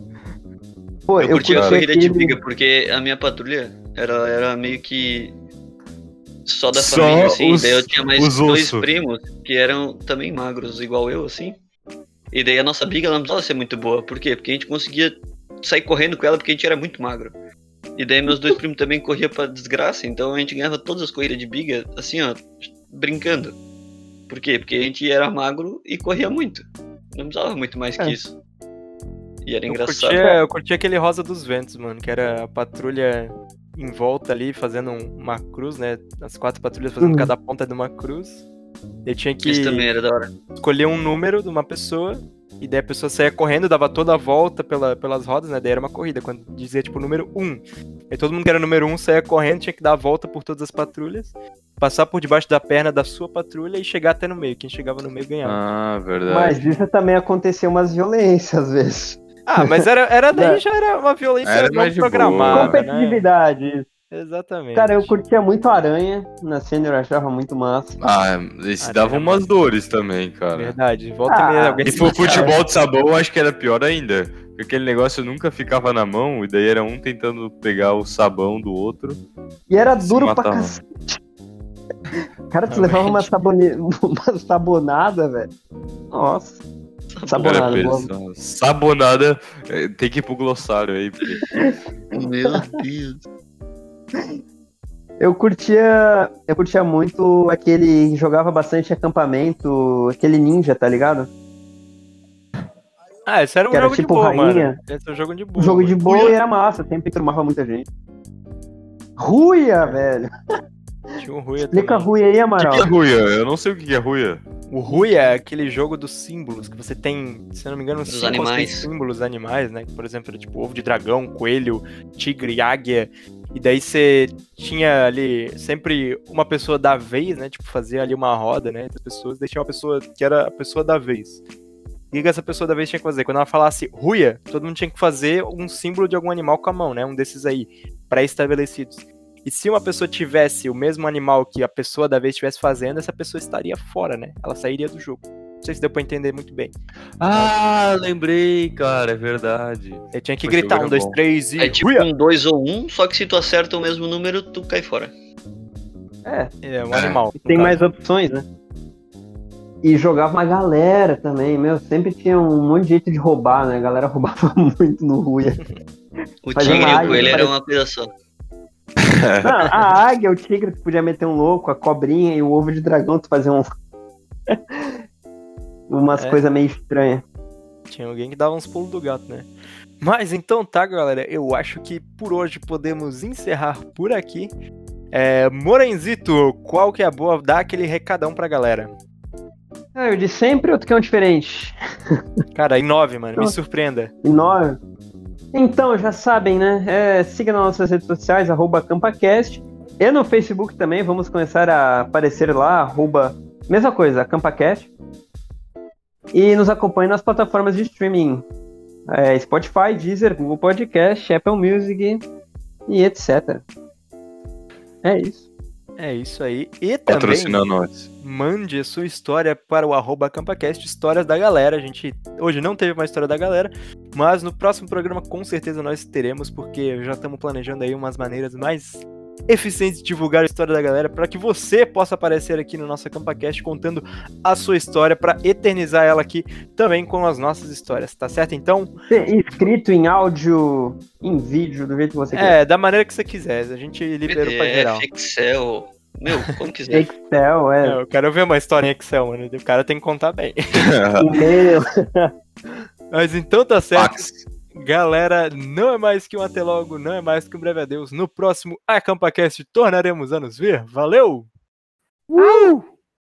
Speaker 3: Pô,
Speaker 4: Eu, curtia a corrida de briga, porque a minha patrulha era, era meio que só da
Speaker 2: Só
Speaker 4: família, assim.
Speaker 2: os-
Speaker 4: daí eu tinha mais dois
Speaker 2: osso.
Speaker 4: primos que eram também magros, igual eu, assim. E daí a nossa briga não precisava ser muito boa. Por quê? Porque a gente conseguia sair correndo com ela porque a gente era muito magro. E daí meus dois primos também corriam pra desgraça, então a gente ganhava todas as corridas de biga, assim, ó, brincando. Por quê? Porque a gente era magro e corria muito. Não precisava muito mais que
Speaker 3: É.
Speaker 4: isso. E era
Speaker 1: Eu
Speaker 4: engraçado.
Speaker 1: curtia, eu curtia aquele Rosa dos Ventos, mano, que era a patrulha em volta ali, fazendo um- uma cruz, né? As quatro patrulhas fazendo
Speaker 3: Uhum.
Speaker 1: cada ponta de uma cruz. Eu tinha que
Speaker 4: Isso também era da hora.
Speaker 1: escolher um número de uma pessoa, e daí a pessoa saía correndo, dava toda a volta pela, pelas rodas, né? Daí era uma corrida, quando dizia, tipo, número 1. Aí todo mundo que era número 1 saía correndo, tinha que dar a volta por todas as patrulhas, passar por debaixo da perna da sua patrulha e chegar até no meio. Quem chegava no meio ganhava.
Speaker 2: Ah, verdade.
Speaker 3: Mas isso também aconteceu umas violências às vezes.
Speaker 1: Ah, mas era, era daí
Speaker 3: É.
Speaker 1: já era uma violência
Speaker 2: Era
Speaker 1: não
Speaker 2: de
Speaker 1: programada, né?
Speaker 3: Competitividade.
Speaker 1: Exatamente.
Speaker 3: Cara, eu curtia muito Aranha. Na cena eu achava muito massa.
Speaker 2: Ah, esse dava
Speaker 1: era
Speaker 2: umas
Speaker 1: massa.
Speaker 2: dores também, cara.
Speaker 1: Verdade. Volta
Speaker 3: Ah,
Speaker 1: e meia alguém
Speaker 2: E
Speaker 1: se
Speaker 2: pro futebol de sabão, eu acho que era pior ainda. Porque aquele negócio nunca ficava na mão, e daí era um tentando pegar o sabão do outro.
Speaker 3: E era duro pra cacete. Cara, tu levava uma, sabone... [laughs] uma sabonada, velho. Nossa. Sabonada,
Speaker 2: Era
Speaker 3: boa.
Speaker 2: Sabonada, eh, tem que ir pro glossário aí. Porque...
Speaker 4: Meu Deus.
Speaker 3: Eu curtia. Eu curtia muito aquele que jogava bastante acampamento, aquele ninja, tá ligado?
Speaker 1: Ah, esse era um
Speaker 3: Que era
Speaker 1: jogo
Speaker 3: tipo
Speaker 1: de boa,
Speaker 3: rainha.
Speaker 1: mano. Esse é um jogo de boa.
Speaker 3: Jogo de
Speaker 1: mano.
Speaker 3: boa e era massa, sempre turmava muita gente. Ruia, velho.
Speaker 1: Tinha um Ruia
Speaker 3: Explica
Speaker 1: também.
Speaker 3: Ruia aí,
Speaker 2: O que,
Speaker 3: Amaral.
Speaker 2: que é ruia? Eu não sei o que que é ruia.
Speaker 1: O Ruia é aquele jogo dos símbolos, que você tem, se eu não me engano,
Speaker 4: Dos
Speaker 1: cinco
Speaker 4: animais.
Speaker 1: símbolos animais, né? Por exemplo, tipo ovo de dragão, coelho, tigre, águia. E daí você tinha ali sempre uma pessoa da vez, né? Tipo, fazia ali uma roda, né? Entre as pessoas, daí tinha uma pessoa que era a pessoa da vez. O que que essa pessoa da vez tinha que fazer? Quando ela falasse Ruia, todo mundo tinha que fazer um símbolo de algum animal com a mão, né? Um desses aí, pré-estabelecidos. E se uma pessoa tivesse o mesmo animal que a pessoa da vez estivesse fazendo, essa pessoa estaria fora, né? Ela sairia do jogo. Não sei se deu pra entender muito bem.
Speaker 2: Ah, lembrei, cara, é verdade.
Speaker 1: Você tinha que
Speaker 2: Esse
Speaker 1: gritar um,
Speaker 2: é
Speaker 1: dois,
Speaker 2: bom.
Speaker 1: três e.
Speaker 4: É tipo
Speaker 1: Ruia!
Speaker 4: um 2 ou 1, um, só que se tu acerta o mesmo número, tu cai fora.
Speaker 3: É,
Speaker 1: É, um
Speaker 2: É.
Speaker 1: animal. no
Speaker 3: tem
Speaker 1: caso.
Speaker 3: mais opções, né? E jogava uma galera também, meu. Sempre tinha um monte de jeito de roubar, né? A galera [laughs] roubava muito no Ruia.
Speaker 4: O
Speaker 3: Fazia
Speaker 4: tigre e o coelho era uma coisa só. [laughs]
Speaker 3: Não, a águia, o tigre, tu podia meter um louco, a cobrinha e o ovo de dragão, tu fazia um. [laughs] Umas
Speaker 1: É.
Speaker 3: coisas meio estranhas.
Speaker 1: Tinha alguém que dava uns pulos do gato, né? Mas então tá, galera. Eu acho que por hoje podemos encerrar por aqui. É, Morenzito, qual que é a boa? Dá aquele recadão pra galera.
Speaker 3: Ah, eu de sempre ou tu quer um diferente?
Speaker 1: Cara, em nove, mano. Me
Speaker 3: Nossa.
Speaker 1: surpreenda.
Speaker 3: E nós. Então, já sabem, né? É, siga nas nossas redes sociais, arroba CampaCast. E no Facebook também, vamos começar a aparecer lá, arroba. Mesma coisa, CampaCast. E nos acompanhe nas plataformas de streaming. é, Spotify, Deezer, Google Podcast, Apple Music e etc. É isso.
Speaker 1: É isso aí. E também mande a sua história para o arroba CampaCast, histórias da galera. A gente hoje não teve uma história da galera, mas no próximo programa com certeza nós teremos, porque já estamos planejando aí umas maneiras mais eficientes de divulgar a história da galera para que você possa aparecer aqui no nosso CampaCast contando a sua história para eternizar ela aqui também com as nossas histórias, tá certo? Então,
Speaker 3: Ser Escrito em áudio, em vídeo, do jeito que você quer.
Speaker 1: é, da maneira que você quiser. A gente liberou para geral.
Speaker 4: Excel. Meu, como quiser.
Speaker 3: Excel, é.
Speaker 1: É, eu quero ver uma história em Excel, mano. O cara tem que contar bem. [laughs]
Speaker 3: E-mail.
Speaker 1: Mas então tá certo.
Speaker 2: Fax.
Speaker 1: Galera, não é mais que um até logo, não é mais que um breve adeus. No próximo AcampaCast tornaremos a nos ver. Valeu!
Speaker 3: Uh!